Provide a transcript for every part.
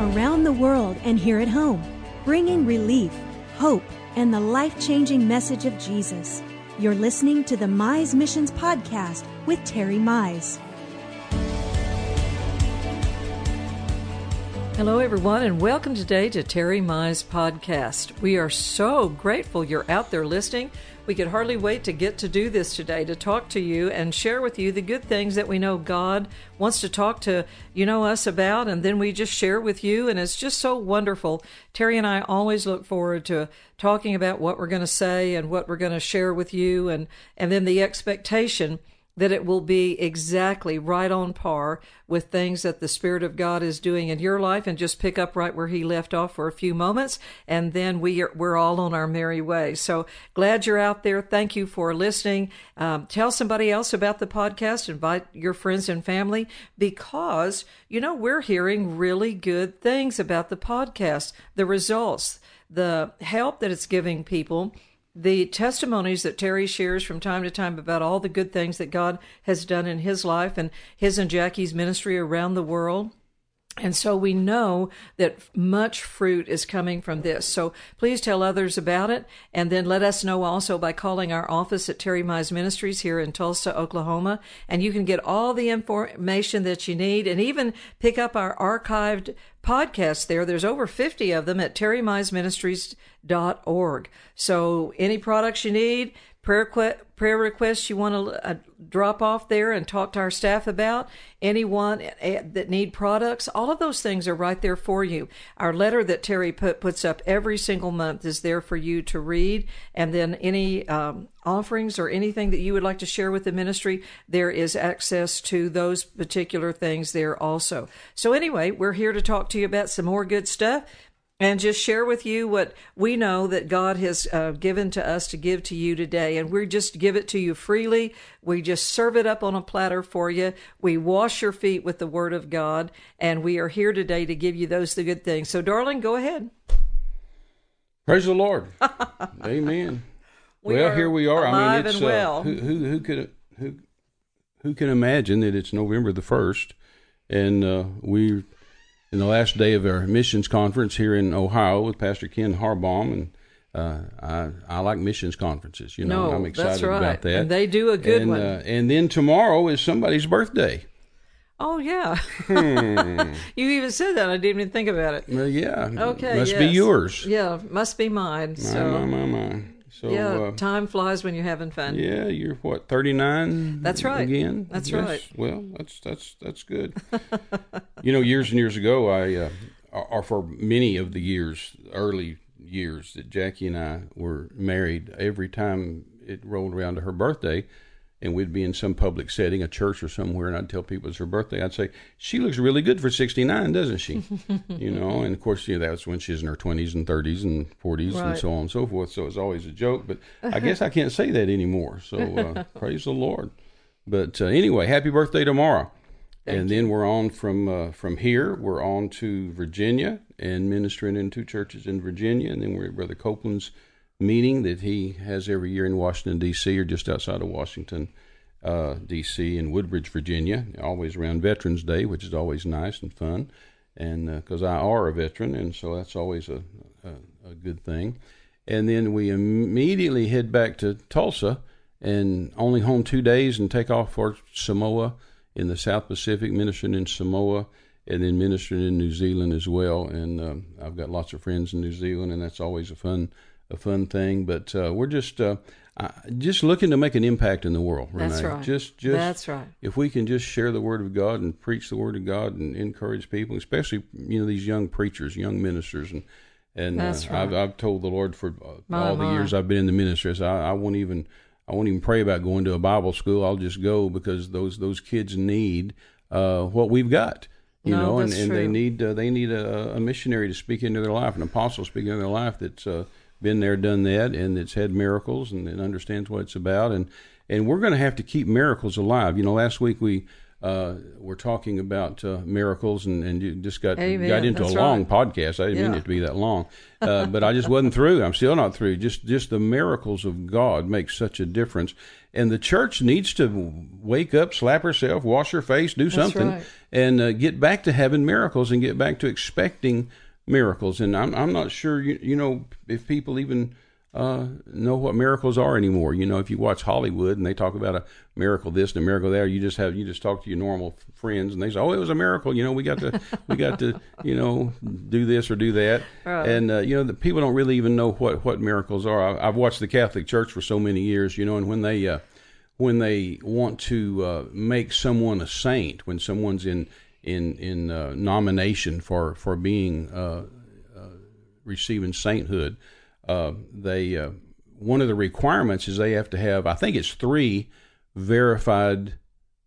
around the world and here at home, bringing relief, hope, and the life changing message of Jesus. You're listening to the Mize Missions Podcast with Terry Mize. Hello, everyone, and welcome today to Terry Mize Podcast. We are so grateful you're out there listening. We could hardly wait to get to do this today to talk to you and share with you the good things that we know God wants to talk to you know us about, and then we just share with you. And it's just so wonderful. Terry and I always look forward to talking about what we're going to say and what we're going to share with you, and and then the expectation that it will be exactly right on par with things that the Spirit of God is doing in your life and just pick up right where He left off for a few moments. And then we are, we're all on our merry way. So glad you're out there. Thank you for listening. Um, tell somebody else about the podcast. Invite your friends and family because, you know, we're hearing really good things about the podcast, the results, the help that it's giving people the testimonies that Terry shares from time to time about all the good things that God has done in his life and his and Jackie's ministry around the world. And so we know that much fruit is coming from this. So please tell others about it. And then let us know also by calling our office at Terry Mize Ministries here in Tulsa, Oklahoma. And you can get all the information that you need and even pick up our archived podcasts there. There's over 50 of them at terrymizeministries.org. So any products you need, prayer prayer requests you want to uh, drop off there and talk to our staff about, anyone uh, that need products, all of those things are right there for you. Our letter that Terry put, puts up every single month is there for you to read, and then any um, offerings or anything that you would like to share with the ministry, there is access to those particular things there also. So anyway, we're here to talk to you about some more good stuff and just share with you what we know that God has uh, given to us to give to you today. And we just give it to you freely. We just serve it up on a platter for you. We wash your feet with the Word of God. And we are here today to give you those the good things. So, darling, go ahead. Praise the Lord. Amen. We well, here we are. I mean, it's and well. uh, who, who who could who who can imagine that it's November the first, and uh, we in the last day of our missions conference here in Ohio with Pastor Ken Harbaum, and uh, I I like missions conferences. You know, No, I'm excited right. about that. And they do a good and, one. Uh, and then tomorrow is somebody's birthday. Oh, yeah. Hmm. you even said that. I didn't even think about it. Well, yeah. Okay. Must be yours. Yeah, must be mine. My, So, my, my, my. So, yeah, uh, time flies when you're having fun. Yeah, you're what thirty nine. That's right. Again. That's Yes. right. Well, that's that's that's good. you know, years and years ago, I uh, or for many of the years, early years that Jackie and I were married, every time it rolled around to her birthday, and we'd be in some public setting, a church or somewhere, and I'd tell people it's her birthday. I'd say, "She looks really good for sixty nine, doesn't she?" you know, and of course, you know, that was when she's in her twenties and thirties and forties and so on and so forth. So it's always a joke, but I guess I can't say that anymore. So uh, praise the Lord. But uh, anyway, happy birthday tomorrow. And then we're on from uh, from here. We're on to Virginia and ministering in two churches in Virginia, and then we're at Brother Copeland's meeting that he has every year in Washington D.C. or just outside of Washington uh, D.C. in Woodbridge, Virginia. Always around Veterans Day, which is always nice and fun, and because I are a veteran, and so that's always a, a a good thing. And then we immediately head back to Tulsa and only home two days and take off for Samoa in the South Pacific, ministering in Samoa and then ministering in New Zealand as well. And um, I've got lots of friends in New Zealand, and that's always a fun a fun thing. But uh, we're just uh, just looking to make an impact in the world. That's right. Just just That's right. if we can just share the word of God and preach the word of God and encourage people, especially you know these young preachers, young ministers, and and uh, I've. I've told the Lord for uh, My, all the my. years I've been in the ministry, said, I, I won't even I won't even pray about going to a Bible school. I'll just go because those those kids need uh, what we've got. You No, know, and, and they need uh, they need a, a missionary to speak into their life, an apostle speaking into their life that's uh, been there, done that, and that's had miracles and, and understands what it's about. And and we're going to have to keep miracles alive. You know, last week we uh, we're talking about uh, miracles, and, and you just got Amen. got into That's a long right. podcast. I didn't mean it to be that long, uh, but I just wasn't through. I'm still not through. Just just the miracles of God make such a difference, and the church needs to wake up, slap herself, wash her face, do something, right. and uh, get back to having miracles and get back to expecting miracles. And I'm I'm not sure you you know if people even uh, know what miracles are anymore. You know, if you watch Hollywood and they talk about a miracle this and a miracle there, you just have you just talk to your normal friends and they say, "Oh, it was a miracle." You know, we got to we got to you know do this or do that, Right. and uh, you know the people don't really even know what what miracles are. I, I've watched the Catholic Church for so many years, you know, and when they uh, when they want to uh, make someone a saint, when someone's in in in uh, nomination for for being uh, receiving sainthood, uh, they uh, one of the requirements is they have to have I think it's three verified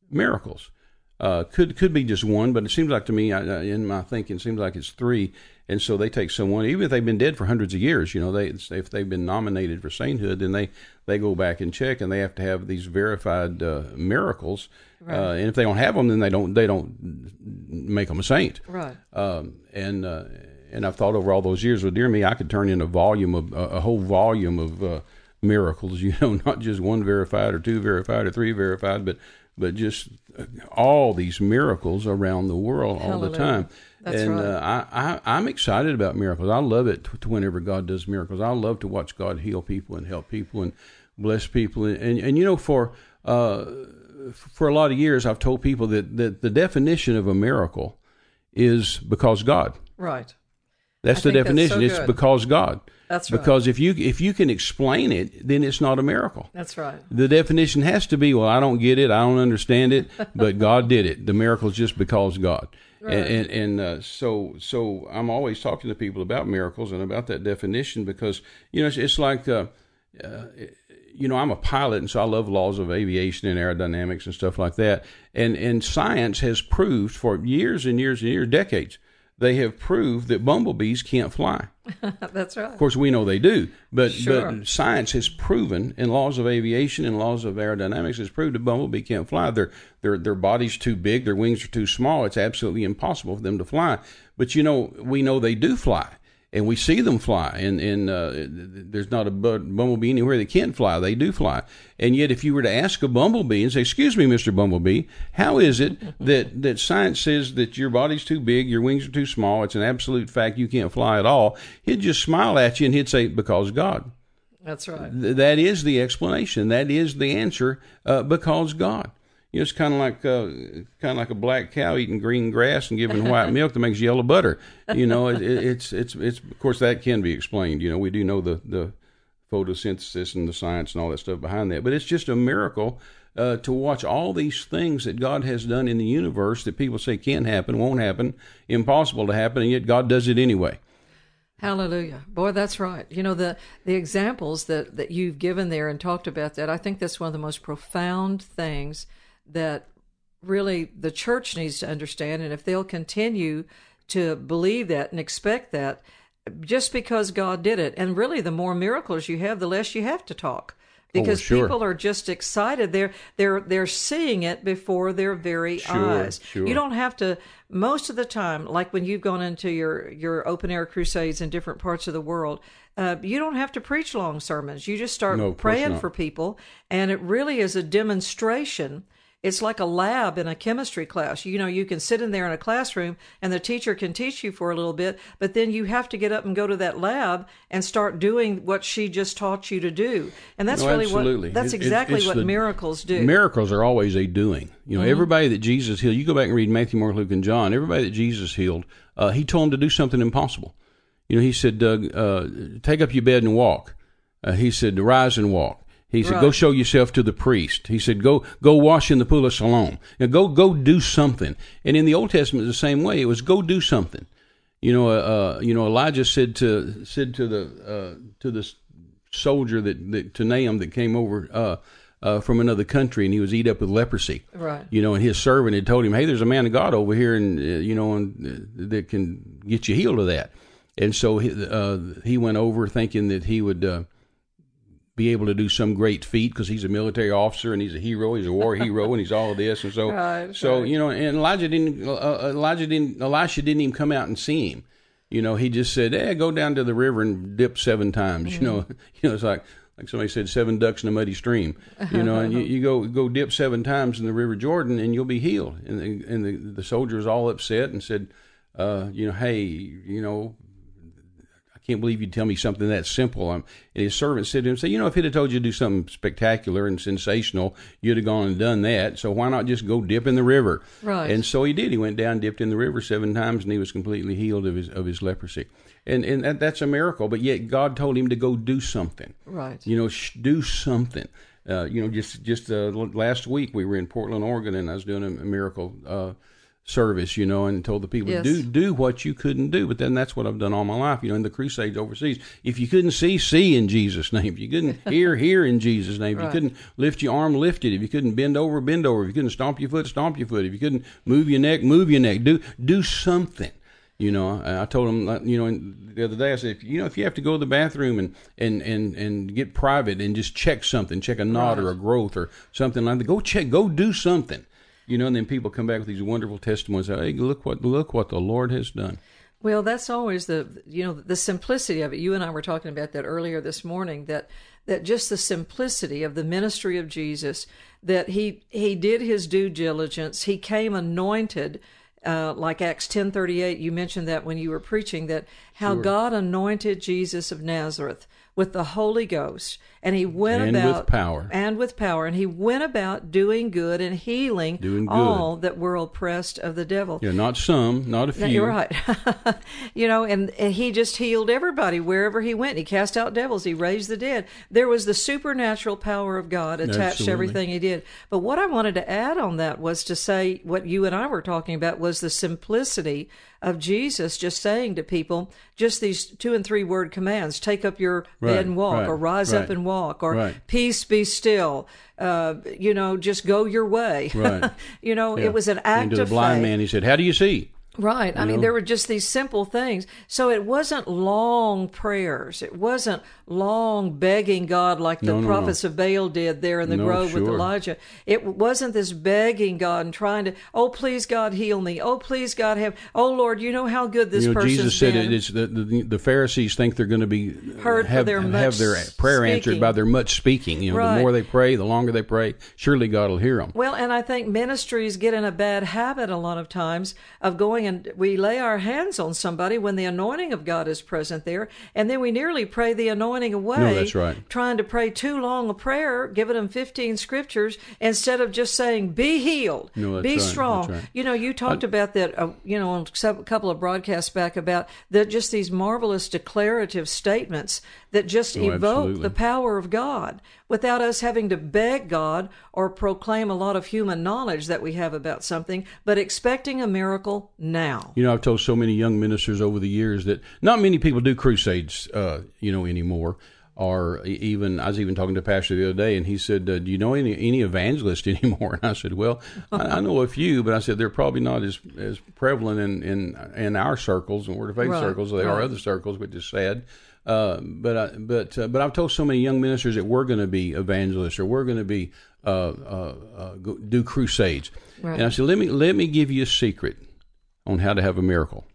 miracles. Uh, could could be just one, but it seems like to me, I, in my thinking, it seems like it's three. And so they take someone, even if they've been dead for hundreds of years, you know, they if they've been nominated for sainthood, then they they go back and check, and they have to have these verified uh, miracles. Uh, and if they don't have them, then they don't they don't make them a saint. Right. Um, and uh, and I've thought over all those years, well, dear me, I could turn in a volume of a, whole volume of uh, miracles. You know, not just one verified or two verified or three verified, but but just uh, all these miracles around the world all the time. That's and right. uh, I, I I'm excited about miracles. I love it t- whenever God does miracles. I love to watch God heal people and help people and bless people. And and, and you know for uh, for a lot of years, I've told people that, that the definition of a miracle is because God. Right. That's I the think that's definition. so it's because God. That's right. Because if you if you can explain it, then it's not a miracle. That's right. The definition has to be, well, I don't get it, I don't understand it, but God did it. The miracle is just because God. Right. And and, and uh, so so I'm always talking to people about miracles and about that definition because you know it's, it's like uh, uh, you know I'm a pilot and so I love laws of aviation and aerodynamics and stuff like that. And and science has proved for years and years and years, decades, they have proved that bumblebees can't fly. That's right. Of course, we know they do, but Sure. but science has proven, and laws of aviation and laws of aerodynamics has proved a bumblebee can't fly. Their their their body's too big, their wings are too small. It's absolutely impossible for them to fly. But you know, we know they do fly, and we see them fly. And and uh, there's not a bumblebee anywhere that can't fly. They do fly. And yet, if you were to ask a bumblebee and say, "Excuse me, Mister Bumblebee, how is it that that science says that your body's too big, your wings are too small? It's an absolute fact you can't fly at all." He'd just smile at you and he'd say, "Because God." That's right. Th- that is the explanation. That is the answer. Uh, because God. You know, it's kind of like uh, kind of like a black cow eating green grass and giving white milk that makes yellow butter. You know, it, it, it's it's it's of course that can be explained. You know, we do know the the photosynthesis and the science and all that stuff behind that, but it's just a miracle. Uh, to watch all these things that God has done in the universe that people say can't happen, won't happen, impossible to happen, and yet God does it anyway. Hallelujah. Boy, that's right. You know, the, the examples that, that you've given there and talked about that, I think that's one of the most profound things that really the church needs to understand. And if they'll continue to believe that and expect that, just because God did it, and really the more miracles you have, the less you have to talk. Because sure. people are just excited. They're they're they're seeing it before their very Sure, eyes. sure. You don't have to most of the time like when you've gone into your your open air crusades in different parts of the world uh, you don't have to preach long sermons you just start No, praying for people and it really is a demonstration it's like a lab in a chemistry class you know you can sit in there in a classroom and the teacher can teach you for a little bit but then you have to get up and go to that lab and start doing what she just taught you to do and that's No, really absolutely. what that's it- exactly what the- miracles do Miracles are always a doing. You Mm-hmm. know, everybody that Jesus healed, you go back and read Matthew, Mark, Luke, and John, everybody that Jesus healed, uh, he told them to do something impossible. You know, he said, uh, uh, take up your bed and walk. Uh, he said, rise and walk. He said, "Go show yourself to the priest." He said, "Go, go wash in the pool of Siloam. Now, go, go do something." And in the Old Testament, the same way, it was go do something. You know, uh, uh, you know, Elijah said to said to the uh, to the soldier that, that to Naaman that came over uh, uh, from another country, and he was eat up with leprosy. Right. You know, and his servant had told him, "Hey, there's a man of God over here, and uh, you know, and uh, that can get you healed of that." And so he, uh, he went over thinking that he would uh, be able to do some great feat because he's a military officer and he's a hero, he's a war hero, and he's all of this, and so Right, so right. you know, and Elijah didn't, uh, Elijah didn't, Elisha didn't even come out and see him. You know, he just said, "Eh, go down to the river and dip seven times." You know, Mm-hmm. you know, it's like like somebody said, seven ducks in a muddy stream. You know, and you, you go go dip seven times in the River Jordan, and you'll be healed. And the, and the the soldier was all upset and said, uh, you know, hey, you know, can't believe you'd tell me something that simple. Um, and his servant said to him, say, you know, if he'd have told you to do something spectacular and sensational, you'd have gone and done that. So why not just go dip in the river? Right. And so he did. He went down, dipped in the river seven times, and he was completely healed of his of his leprosy. And and that, that's a miracle. But yet God told him to go do something. Right. You know, sh- do something. Uh, you know, just just uh, last week we were in Portland, Oregon, and I was doing a, a miracle uh, service. You know, and told the people Yes. do do what you couldn't do. But then that's what I've done all my life. You know, in the crusades overseas, if you couldn't see, see in Jesus' name. If you couldn't hear, hear in Jesus' name. If you couldn't lift your arm, lift it. If you couldn't bend over, bend over. If you couldn't stomp your foot, stomp your foot. If you couldn't move your neck, move your neck. Do do something. You know, I told him, you know, the other day I said, if, you know, if you have to go to the bathroom and, and, and, and get private and just check something, check a knot or a growth or something like that, go check, go do something. You know, and then people come back with these wonderful testimonies. Hey, look what look what the Lord has done. Well, that's always the you know the simplicity of it. You and I were talking about that earlier this morning. That that just the simplicity of the ministry of Jesus. That he he did his due diligence. He came anointed. Uh, like Acts ten thirty eight, you mentioned that when you were preaching that how God anointed Jesus of Nazareth with the Holy Ghost, and he went And with about power. and with power, and he went about doing good and healing Doing good. all that were oppressed of the devil. Yeah, not some, not a few. No, You're right. you know, and, and he just healed everybody wherever he went. He cast out devils. He raised the dead. There was the supernatural power of God attached Absolutely. to everything he did. But what I wanted to add on that was to say what you and I were talking about was the simplicity of Jesus just saying to people just these two and three word commands take up your Right, bed and walk, right, or rise right, up and walk, or peace be still. Uh, you know, just go your way. Right. you know, Yeah. it was an act And to the of blind faith. man, he said, "How do you see?" Right. I mean, there were just these simple things. So it wasn't long prayers. It wasn't long begging God like the No, no, no. prophets of Baal did there in the No, grove with. Elijah. It wasn't this begging God and trying to, oh, please God, heal me. Oh, please God, have, oh, Lord, you know how good this you know, person's Jesus said been. it, it's the, the the Pharisees think they're going to be Heard have, their have their prayer answered by their much speaking. You know, Right. the more they pray, the longer they pray, surely God will hear them. Well, and I think ministries get in a bad habit a lot of times of going and we lay our hands on somebody when the anointing of God is present there, and then we nearly pray the anointing away. No, that's right. Trying to pray too long a prayer, giving them 15 scriptures instead of just saying, be healed, No, be right, strong. right. You know, you talked about that, uh, you know, on a couple of broadcasts back about that just these marvelous declarative statements that just Oh, evoke absolutely. the power of God without us having to beg God or proclaim a lot of human knowledge that we have about something, but expecting a miracle now. You know, I've told so many young ministers over the years that not many people do crusades, uh, you know, anymore. Or even, I was even talking to a pastor the other day, and he said, uh, "Do you know any any evangelists anymore?" And I said, "Well, I, I know a few, but I said they're probably not as as prevalent in in, in our circles and Word of Faith Right, circles as they are other circles, which is sad." Uh, but I, but uh, but I've told so many young ministers that we're going to be evangelists or we're going to be uh, uh, uh, go, do crusades, Right. and I said, "Let me let me give you a secret on how to have a miracle."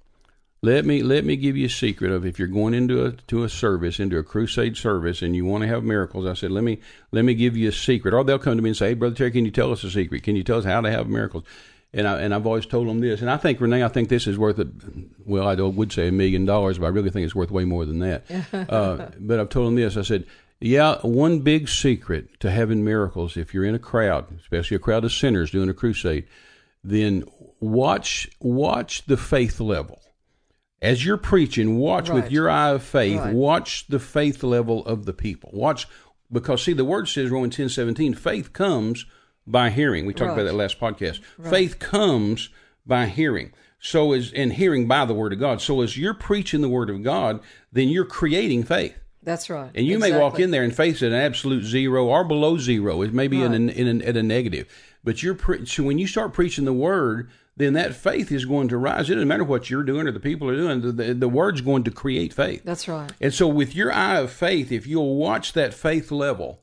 Let me let me give you a secret of if you're going into a to a service, into a crusade service, and you want to have miracles. I said, let me let me give you a secret. Or they'll come to me and say, Hey, brother Terry, can you tell us a secret? Can you tell us how to have miracles? And I and I've always told them this, and I think Renee, I think this is worth a well, I would say a million dollars, but I really think it's worth way more than that. uh, but I've told them this. I said, yeah, one big secret to having miracles, if you're in a crowd, especially a crowd of sinners doing a crusade, then watch watch the faith level as you're preaching, watch with your eye of faith, Right. watch the faith level of the people. Watch because see the word says Romans ten seventeen, faith comes by hearing. We talked Right. about that last podcast. Faith comes by hearing. So is and hearing by the word of God. So as you're preaching the word of God, then you're creating faith. That's right. And you may walk in there and face an absolute zero or below zero. It may be in, a, in a, at a negative. But you're pre- so when you start preaching the word, then that faith is going to rise. It doesn't matter what you're doing or the people are doing. The, the, the word's going to create faith. That's right. And so, with your eye of faith, if you'll watch that faith level,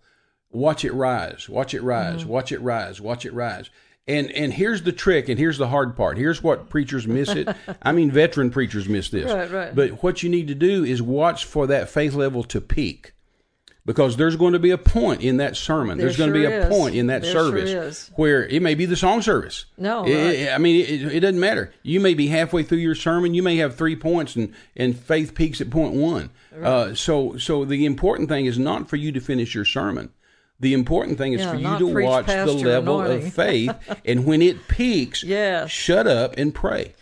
watch it rise, watch it rise, Mm-hmm. watch it rise, watch it rise. And and here's the trick, and here's the hard part. Here's what preachers miss it. I mean, veteran preachers miss this. Right, right. But what you need to do is watch for that faith level to peak. Because there's going to be a point in that sermon. There there's going to be a is. point in that There service is. where it may be the song service. No, It- right. I mean, it, it doesn't matter. You may be halfway through your sermon. You may have three points, and, and faith peaks at point one. Uh, so, so the important thing is not for you to finish your sermon. The important thing is Yeah, for you to watch the level of faith, and when it peaks, Yes. shut up and pray.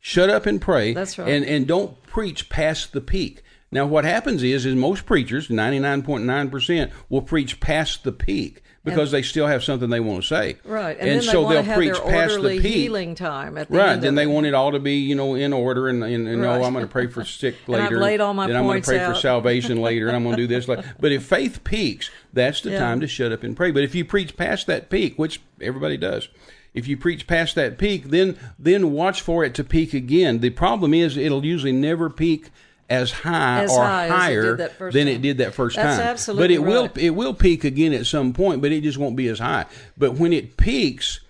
Shut up and pray. That's right. And and don't preach past the peak. Now, what happens is, is most preachers, ninety nine point nine percent, will preach past the peak because they still have something they want to say. Right. And, And, so they'll have preach past the peak. healing time at the Right. end Then they want it all to be, you know, in order, and, and, and oh, Right. oh, I'm going to pray for sick And I've later. laid all my then I'm going to pray out. for salvation later, and I'm going to do this. Later. But if faith peaks, that's the Yeah. time to shut up and pray. But if you preach past that peak, which everybody does, if you preach past that peak, then then watch for it to peak again. The problem is it'll usually never peak as high As or high as it higher than time. it did that first That's time. absolutely but it will it will peak again at some point, but it just won't be as high. But when it peaks,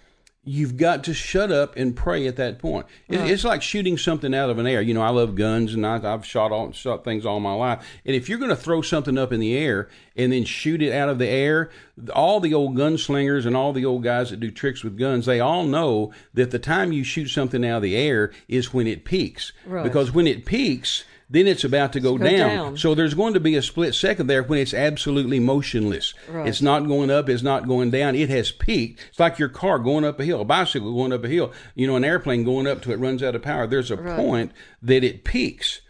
you've got to shut up and pray at that point. It, It's like shooting something out of an air. You know, I love guns and I, I've shot all shot things all my life. And if you're going to throw something up in the air and then shoot it out of the air, all the old gunslingers and all the old guys that do tricks with guns, they all know that the time you shoot something out of the air is when it peaks. Right. Because when it peaks, then it's about to go, go down. down. So there's going to be a split second there when it's absolutely motionless. Right. It's not going up, it's not going down. It has peaked. It's like your car going up a hill, a bicycle going up a hill, you know, an airplane going up till it runs out of power. There's a Right. point that it peaks.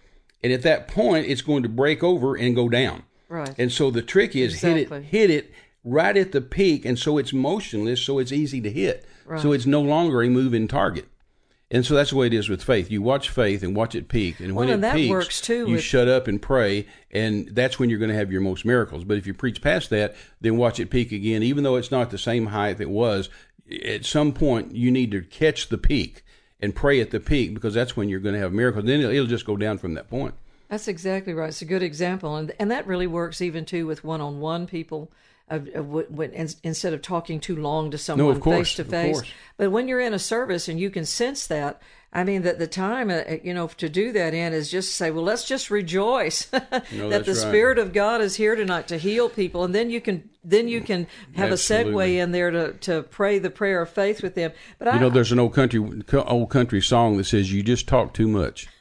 And at that point, it's going to break over and go down. Right. And so the trick is hit it, hit it right at the peak, and so it's motionless, so it's easy to hit. Right. So it's no longer a moving target. And so that's the way it is with faith. You watch faith and watch it peak, and when Well, it and that peaks, works, too, you with- shut up and pray, and that's when you're going to have your most miracles. But if you preach past that, then watch it peak again, even though it's not the same height it was. At some point, you need to catch the peak and pray at the peak because that's when you're going to have miracles. Then it'll, it'll just go down from that point. That's exactly right. It's a good example, and and that really works even too with one-on-one people. Of, of what, when, in- instead of talking too long to someone course, face to face. but when you're in a service and you can sense that, I mean that the time uh, you know to do that in is just say, well, let's just rejoice that the right. Spirit of God is here tonight to heal people, and then you can then you can have a segue in there to to pray the prayer of faith with them. But I, You know, there's an old country old country song that says, "You just talk too much."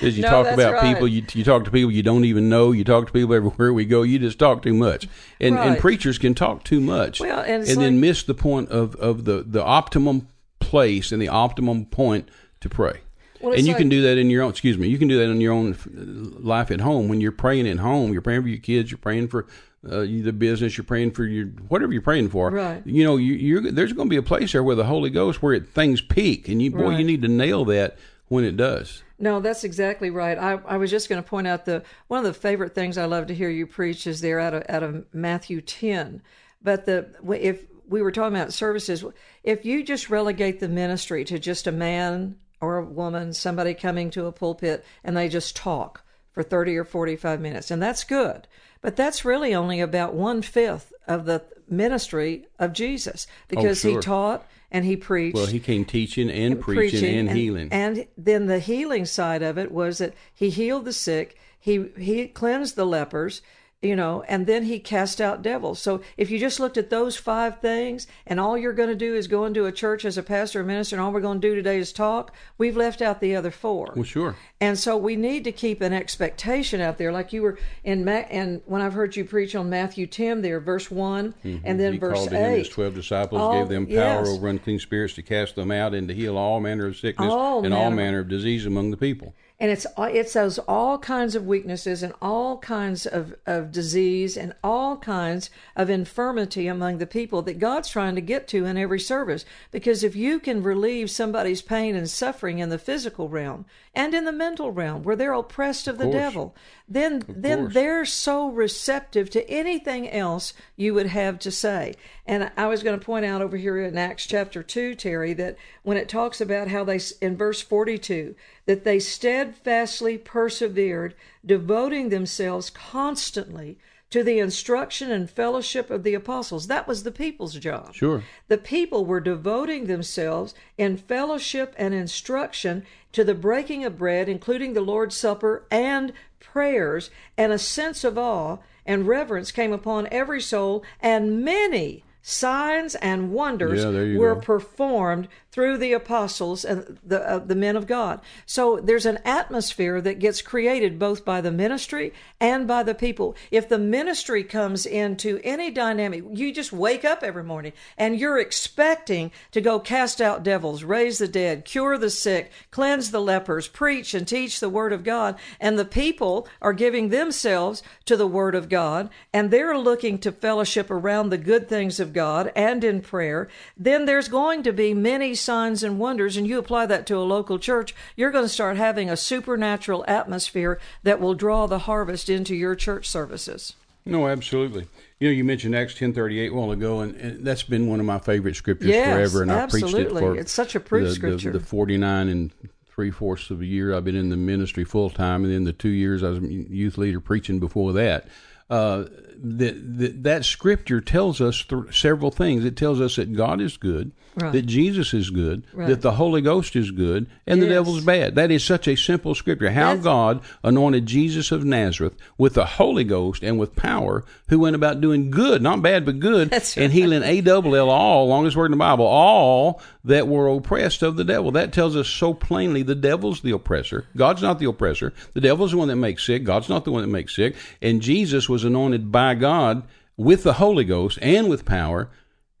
Says you No, talk about right. people, you, you talk to people you don't even know. You talk to people everywhere we go. You just talk too much, and and Right. preachers can talk too much, Well, and it's then miss the point of of the the optimum place and the optimum point to pray. Well, and you can do that in your own. Excuse me. You can do that in your own uh, life at home when you're praying at home. You're praying for your kids. You're praying for uh, the business. You're praying for your whatever you're praying for. Right. You know, you, you're there's going to be a place there where the Holy Ghost, where it, things peak, and you boy, Right. you need to nail that when it does. No, that's exactly right. I, I was just going to point out the one of the favorite things I love to hear you preach is there out of out of Matthew ten. But the if we were talking about services, if you just relegate the ministry to just a man or a woman, somebody coming to a pulpit, and they just talk for thirty or forty five minutes, and that's good. But that's really only about one fifth of the ministry of Jesus oh, because he sure. taught and he preached Well, he came teaching and preaching, and, healing. And then the healing side of it was that he healed the sick, he he cleansed the lepers, you know, and then he cast out devils. So if you just looked at those five things and all you're going to do is go into a church as a pastor or minister and all we're going to do today is talk, we've left out the other four. well, sure. And so we need to keep an expectation out there, like you were in. Ma- and when I've heard you preach on Matthew ten, there, verse one, and then Mm-hmm. he verse called him his twelve disciples, All- gave them power yes. over unclean spirits to cast them out and to heal all manner of sickness All and all manner. manner of disease among the people. And it's it's those all kinds of weaknesses and all kinds of, of disease and all kinds of infirmity among the people that God's trying to get to in every service. Because if you can relieve somebody's pain and suffering in the physical realm and in the mental realm where they're oppressed of, of the course. devil, then Of then course. they're so receptive to anything else you would have to say. And I was going to point out over here in Acts chapter 2, Terry, that when it talks about how they, in verse 42, that they steadfastly persevered, devoting themselves constantly to the instruction and fellowship of the apostles. That was the people's job. Sure. The people were devoting themselves in fellowship and instruction to the breaking of bread, including the Lord's Supper and prayers, and a sense of awe and reverence came upon every soul, and many signs and wonders Yeah, were go. performed through the apostles and the uh, the men of God. So there's an atmosphere that gets created both by the ministry and by the people. If the ministry comes into any dynamic, you just wake up every morning and you're expecting to go cast out devils, raise the dead, cure the sick, cleanse the lepers, preach and teach the word of God, and the people are giving themselves to the word of God and they're looking to fellowship around the good things of God and in prayer, then there's going to be many signs and wonders, and you apply that to a local church, you're going to start having a supernatural atmosphere that will draw the harvest into your church services. No, absolutely. You know, you mentioned Acts ten thirty eight a while ago, and, and that's been one of my favorite scriptures Yes, forever. And I preached it absolutely. for It's such a proof the, scripture. The, the forty nine and three fourths of a year I've been in the ministry full time, and then the two years I was a youth leader preaching before that. Uh, that, that that scripture tells us th- several things. It tells us that God is good, Right. that Jesus is good, Right. that the Holy Ghost is good, and the devil's bad. That is such a simple scripture. How That's- God anointed Jesus of Nazareth with the Holy Ghost and with power, who went about doing good, not bad, but good, That's and healing a double L all, longest word in the Bible, all that were oppressed of the devil. That tells us so plainly the devil's the oppressor. God's not the oppressor. The devil's the one that makes sick. God's not the one that makes sick. And Jesus was anointed by God with the Holy Ghost and with power.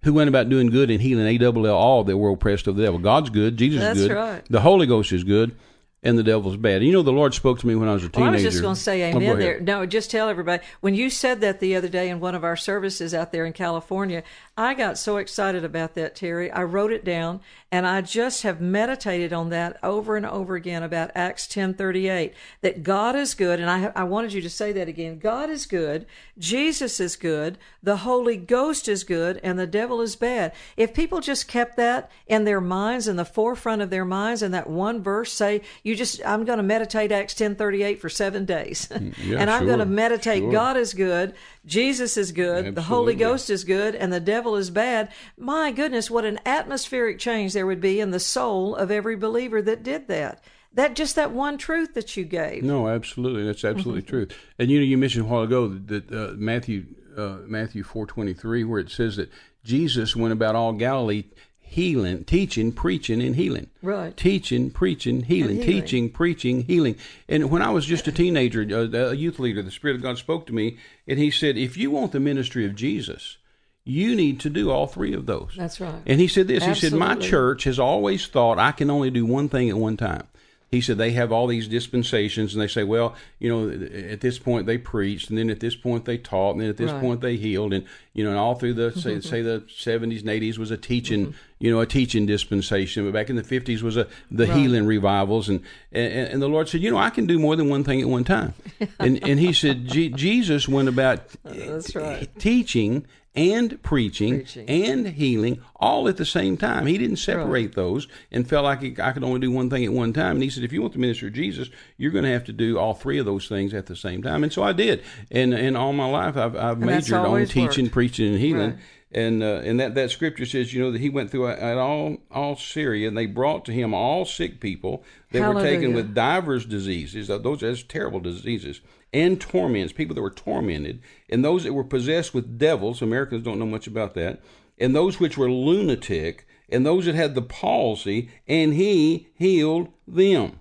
Who went about doing good and healing a double all that were oppressed of the devil? God's good. Jesus That's is good. right. The Holy Ghost is good, and the devil's bad. You know, the Lord spoke to me when I was a Well, teenager. I was just going to say Oh, amen ahead. there. No, just tell everybody. When you said that the other day in one of our services out there in California, I got so excited about that, Terry. I wrote it down and I just have meditated on that over and over again about Acts 10:38 that God is good and I I wanted you to say that again. God is good, Jesus is good, the Holy Ghost is good and the devil is bad. If people just kept that in their minds in the forefront of their minds and that one verse say you just I'm going to meditate Acts 10:38 for 7 days. Yeah, and I'm going to meditate sure. God is good, Jesus is good, the Holy Ghost is good, and the devil is bad. My goodness, what an atmospheric change there would be in the soul of every believer that did that. That just that one truth that you gave. No, absolutely, that's absolutely true. And you know, you mentioned a while ago that uh, Matthew uh, Matthew four twenty three, where it says that Jesus went about all Galilee healing, teaching, preaching, and healing. Right. Teaching, preaching, healing, healing. teaching, preaching, healing. And when I was just a teenager, uh, a, a youth leader, the Spirit of God spoke to me, and He said, "If you want the ministry of Jesus." You need to do all three of those. That's right. And he said this. He said, "My church has always thought I can only do one thing at one time." He said they have all these dispensations, and they say, "Well, you know, at this point they preached, and then at this point they taught, and then at this Right. point they healed, and you know, and all through the say, mm-hmm. say the seventies and eighties was a teaching, mm-hmm. You know, a teaching dispensation, but back in the fifties was a the healing revivals, and, and and the Lord said, you know, I can do more than one thing at one time, and and He said Je- Jesus went about oh, That's right. teaching and preaching, Preaching. and healing all at the same time. He didn't separate those and felt like he, I could only do one thing at one time. And he said, if you want to minister Jesus, you're going to have to do all three of those things at the same time. And so I did. And and all my life, I've, I've majored on teaching, worked. preaching, and healing. Right. And uh, and that, that scripture says, you know, that he went through at all all Syria, and they brought to him all sick people that were taken with divers diseases. uh, Those are terrible diseases and torments. People that were tormented, and those that were possessed with devils. Americans don't know much about that. And those which were lunatic, and those that had the palsy, and he healed them.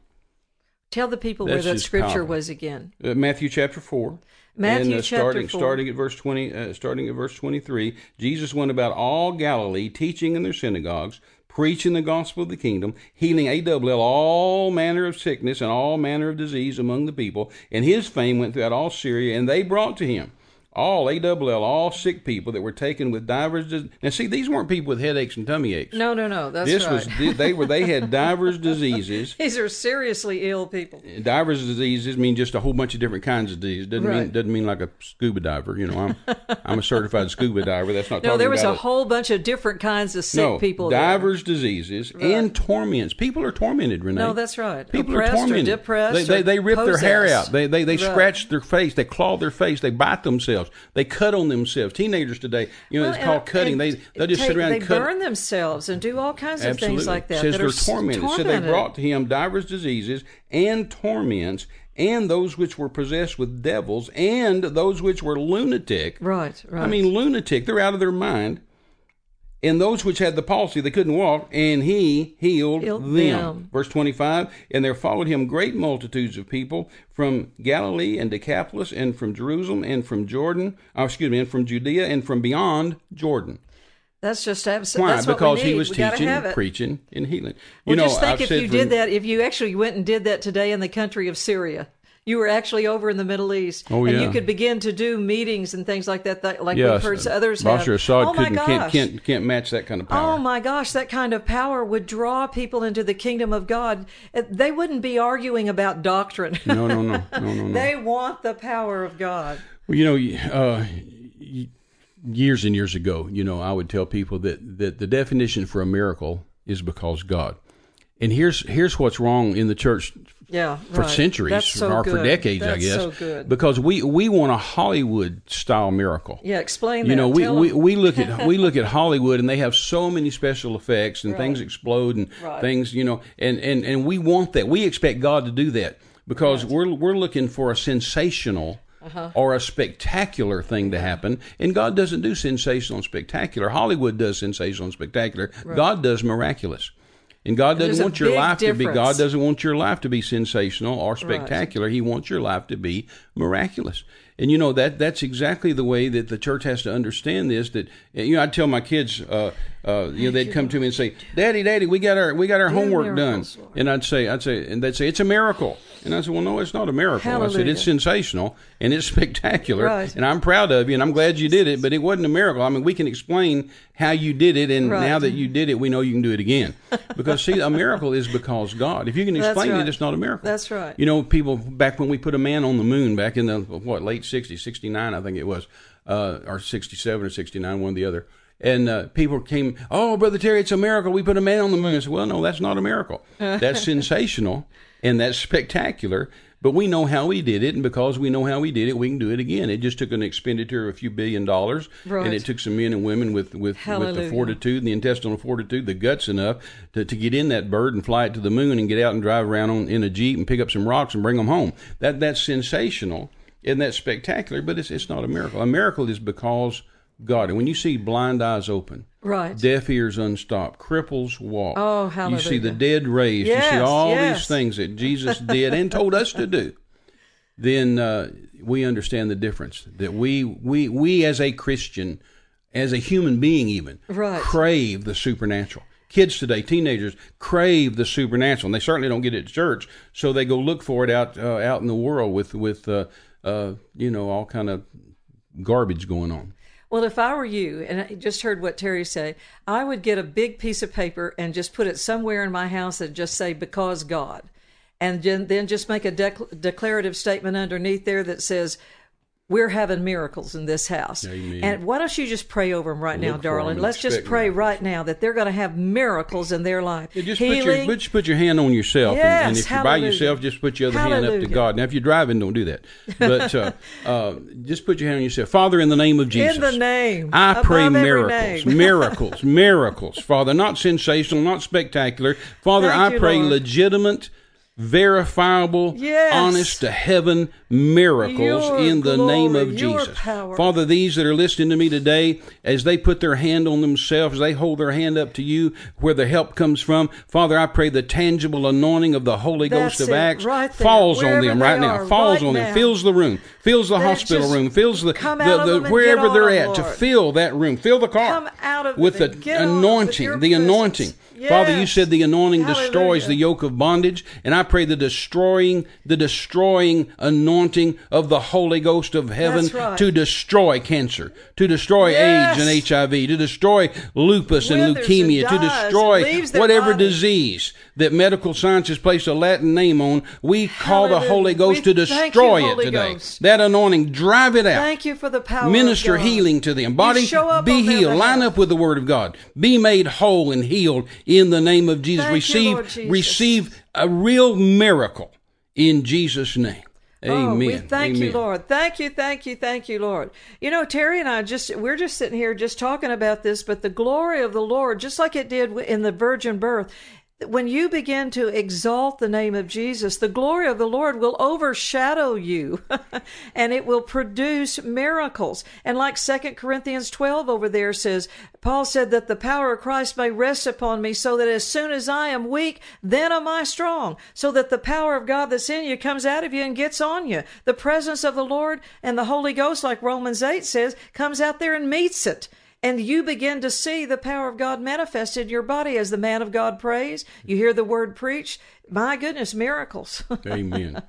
Tell the people That's where that scripture was again. Uh, Matthew chapter four. Matthew and, chapter starting, 4. Starting at verse twenty, uh, starting at verse twenty-three, Jesus went about all Galilee, teaching in their synagogues, preaching the gospel of the kingdom, healing AWL all manner of sickness and all manner of disease among the people. And his fame went throughout all Syria, and they brought to him all AWL, all sick people that were taken with divers. dis- Now, see, these weren't people with headaches and tummy aches. No, no, no. That's this right. was they were they had divers diseases. These are seriously ill people. Divers diseases mean just a whole bunch of different kinds of diseases. Doesn't mean doesn't mean like a scuba diver. You know, I'm I'm a certified scuba diver. That's not No, there was a about whole bunch of different kinds of sick no people. there. divers diseases and torments. People are tormented, Renee. No, that's right. People Oppressed are or tormented. depressed They, they, or they rip their hair out. They they, they Right. scratch their face. They claw their face. They bite themselves. They cut on themselves. Teenagers today, you know, Well, it's called cutting. They they'll just sit around They and cut. burn themselves and do all kinds of Absolutely. things like that. Says that they're s- tormented. So they brought to him divers diseases and torments, and those which were possessed with devils, and those which were lunatic. Right, right. I mean, lunatic. They're out of their mind. And those which had the palsy, they couldn't walk, and he healed, Healed them. them. Verse 25 And there followed him great multitudes of people from Galilee and Decapolis, and from Jerusalem, and from Jordan, oh, excuse me, and from Judea, and from beyond Jordan. that's just absolutely. Why? Because he was we teaching, preaching, and healing. Well, you know, just think I've if you for- did that, if you actually went and did that today in the country of Syria, you were actually over in the Middle East, Oh, and yeah. you could begin to do meetings and things like that, that like Yes, we've heard others have. Assad oh my couldn't, gosh! can't, can't, can't match that kind of power. Oh my gosh, that kind of power would draw people into the kingdom of God. They wouldn't be arguing about doctrine. No, no, no, no, no, no. they want the power of God. Well, you know, uh, years and years ago, you know, I would tell people that, that the definition for a miracle is because God. And here's here's what's wrong in the church Yeah, for right. centuries so or for good. decades, I guess. So good. Because we, we want a Hollywood style miracle. yeah, explain You that. know, we, Tell we, 'em. we look at we look at Hollywood and they have so many special effects and things explode and Right. things, you know, and, and, and we want that. We expect God to do that because we're we're looking for a sensational Uh-huh. or a spectacular thing to happen. And God doesn't do sensational and spectacular. Hollywood does sensational and spectacular. God does miraculous. And God doesn't want your life to be. God doesn't want your life to be sensational or spectacular. He wants your life to be miraculous. And you know that that's exactly the way that the church has to understand this. That you know, I tell my kids, uh, uh, you know, they'd come to me and say, "Daddy, Daddy, we got our we got our homework done," Lord. and I'd say, I'd say, and they'd say, "It's a miracle." And I said, "Well, no, it's not a miracle." I said, "It's sensational and it's spectacular, Right. and I'm proud of you, and I'm glad you did it, but it wasn't a miracle. I mean, we can explain how you did it, and Right. now that you did it, we know you can do it again. Because see, a miracle is because God. If you can explain right. it, it's not a miracle. That's right. You know, people back when we put a man on the moon back in the what late '60s, '69, I think it was, uh, or '67 or '69, one or the other. And uh, people came, oh, brother Terry, it's a miracle. We put a man on the moon. I said, well, no, that's not a miracle. That's sensational and that's spectacular. But we know how we did it, and because we know how we did it, we can do it again. It just took an expenditure of a few billion dollars, Right. and it took some men and women with with, with the fortitude, the intestinal fortitude, the guts enough to, to get in that bird and fly it to the moon and get out and drive around on, in a jeep and pick up some rocks and bring them home. That that's sensational and that's spectacular, but it's it's not a miracle. A miracle is because God. And when you see blind eyes open, Right. deaf ears unstopped, cripples walk. Oh, You see the dead raised. you see all yes. these things that Jesus did and told us to do. Then uh, we understand the difference that we we we as a Christian, as a human being, even Right. crave the supernatural. Kids today, teenagers, crave the supernatural, and they certainly don't get it at church, so they go look for it out uh, out in the world with with uh, uh, you know all kind of garbage going on. Well, if I were you, and I just heard what Terry say, I would get a big piece of paper and just put it somewhere in my house and just say "because God," and then just make a dec- declarative statement underneath there that says. We're having miracles in this house. Amen. And why don't you just pray over them right now, Look 'em darling? Let's just pray right now that they're going to have miracles in their life. Yeah, just put your just put your hand on yourself, and, and Yes, if you're by yourself, just put your other hand up to God. Now, if you're driving, don't do that. But uh, uh, just put your hand on yourself, Father, in the name of Jesus. in the name. I pray miracles, miracles, miracles, Father. Not sensational, not spectacular, Father. Thank I you, pray Lord. legitimate, verifiable, Yes. honest to heaven miracles Your in the name of Jesus. power. Father, these that are listening to me today, as they put their hand on themselves, they hold their hand up to you where the help comes from. Father, I pray the tangible anointing of the Holy That's Ghost of it, Acts right falls on them right now. Falls right on now. them, fills the room, fills the hospital room, fills the, the, the wherever they're at them, to fill that room, fill the car Come out of with it the and get on anointing, the presence. Yes. Father, you said the anointing Hallelujah. destroys the yoke of bondage, and I pray the destroying, the destroying anointing of the Holy Ghost of heaven right. to destroy cancer, to destroy Yes. AIDS and HIV, to destroy lupus and leukemia, and to destroy whatever body. disease that medical science has placed a Latin name on. We call the Holy Ghost We to destroy you, it Holy today. Ghost. That anointing, drive it out. Thank you for the power. Minister healing to them. Body, be healed. Line up with the Word of God. Be made whole and healed in the name of Jesus. Thank you, receive, Lord Jesus. receive a real miracle in Jesus' name. Amen. Oh, we thank you, Lord. Thank you, thank you, thank you, Lord. You know, Terry and I just, we're just sitting here just talking about this, but the glory of the Lord, just like it did in the virgin birth, when you begin to exalt the name of Jesus, the glory of the Lord will overshadow you and it will produce miracles. And like Second Corinthians 12 over there says, Paul said that the power of Christ may rest upon me so that as soon as I am weak, then am I strong. So that the power of God that's in you comes out of you and gets on you. The presence of the Lord and the Holy Ghost, like Romans 8 says, comes out there and meets it. And you begin to see the power of God manifested in your body as the man of God prays. You hear the word preached. My goodness, miracles. Amen.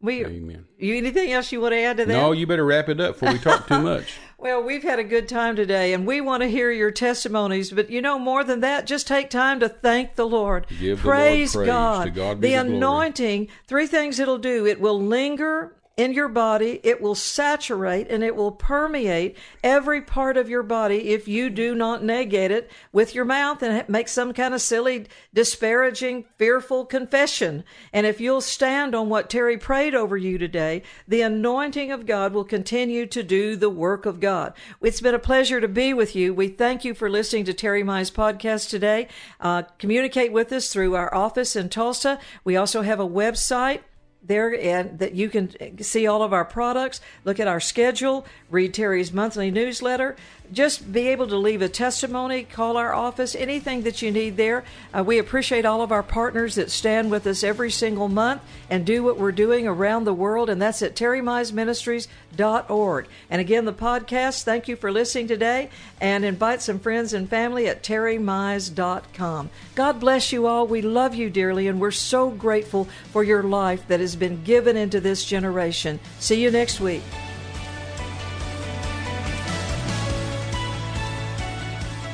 we, Amen. You anything else you want to add to that? No, you better wrap it up before we talk too much. Well, we've had a good time today and we want to hear your testimonies, but you know, more than that, just take time to thank the Lord. Give the Lord praise praise. God. God the the anointing, three things it'll do it will linger in your body, it will saturate and it will permeate every part of your body if you do not negate it with your mouth and make some kind of silly, disparaging, fearful confession. And if you'll stand on what Terry prayed over you today, the anointing of God will continue to do the work of God. It's been a pleasure to be with you. We thank you for listening to Terry Mize podcast today. Uh, communicate with us through our office in Tulsa. We also have a website there and that you can see all of our products, look at our schedule, read Terry's monthly newsletter, just be able to leave a testimony, call our office, anything that you need there. Uh, we appreciate all of our partners that stand with us every single month and do what we're doing around the world, and that's at terrymizeministries.org. And again, the podcast, thank you for listening today, and invite some friends and family at terrymize.com. God bless you all. We love you dearly, and we're so grateful for your life that has been given into this generation. See you next week.